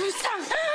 うん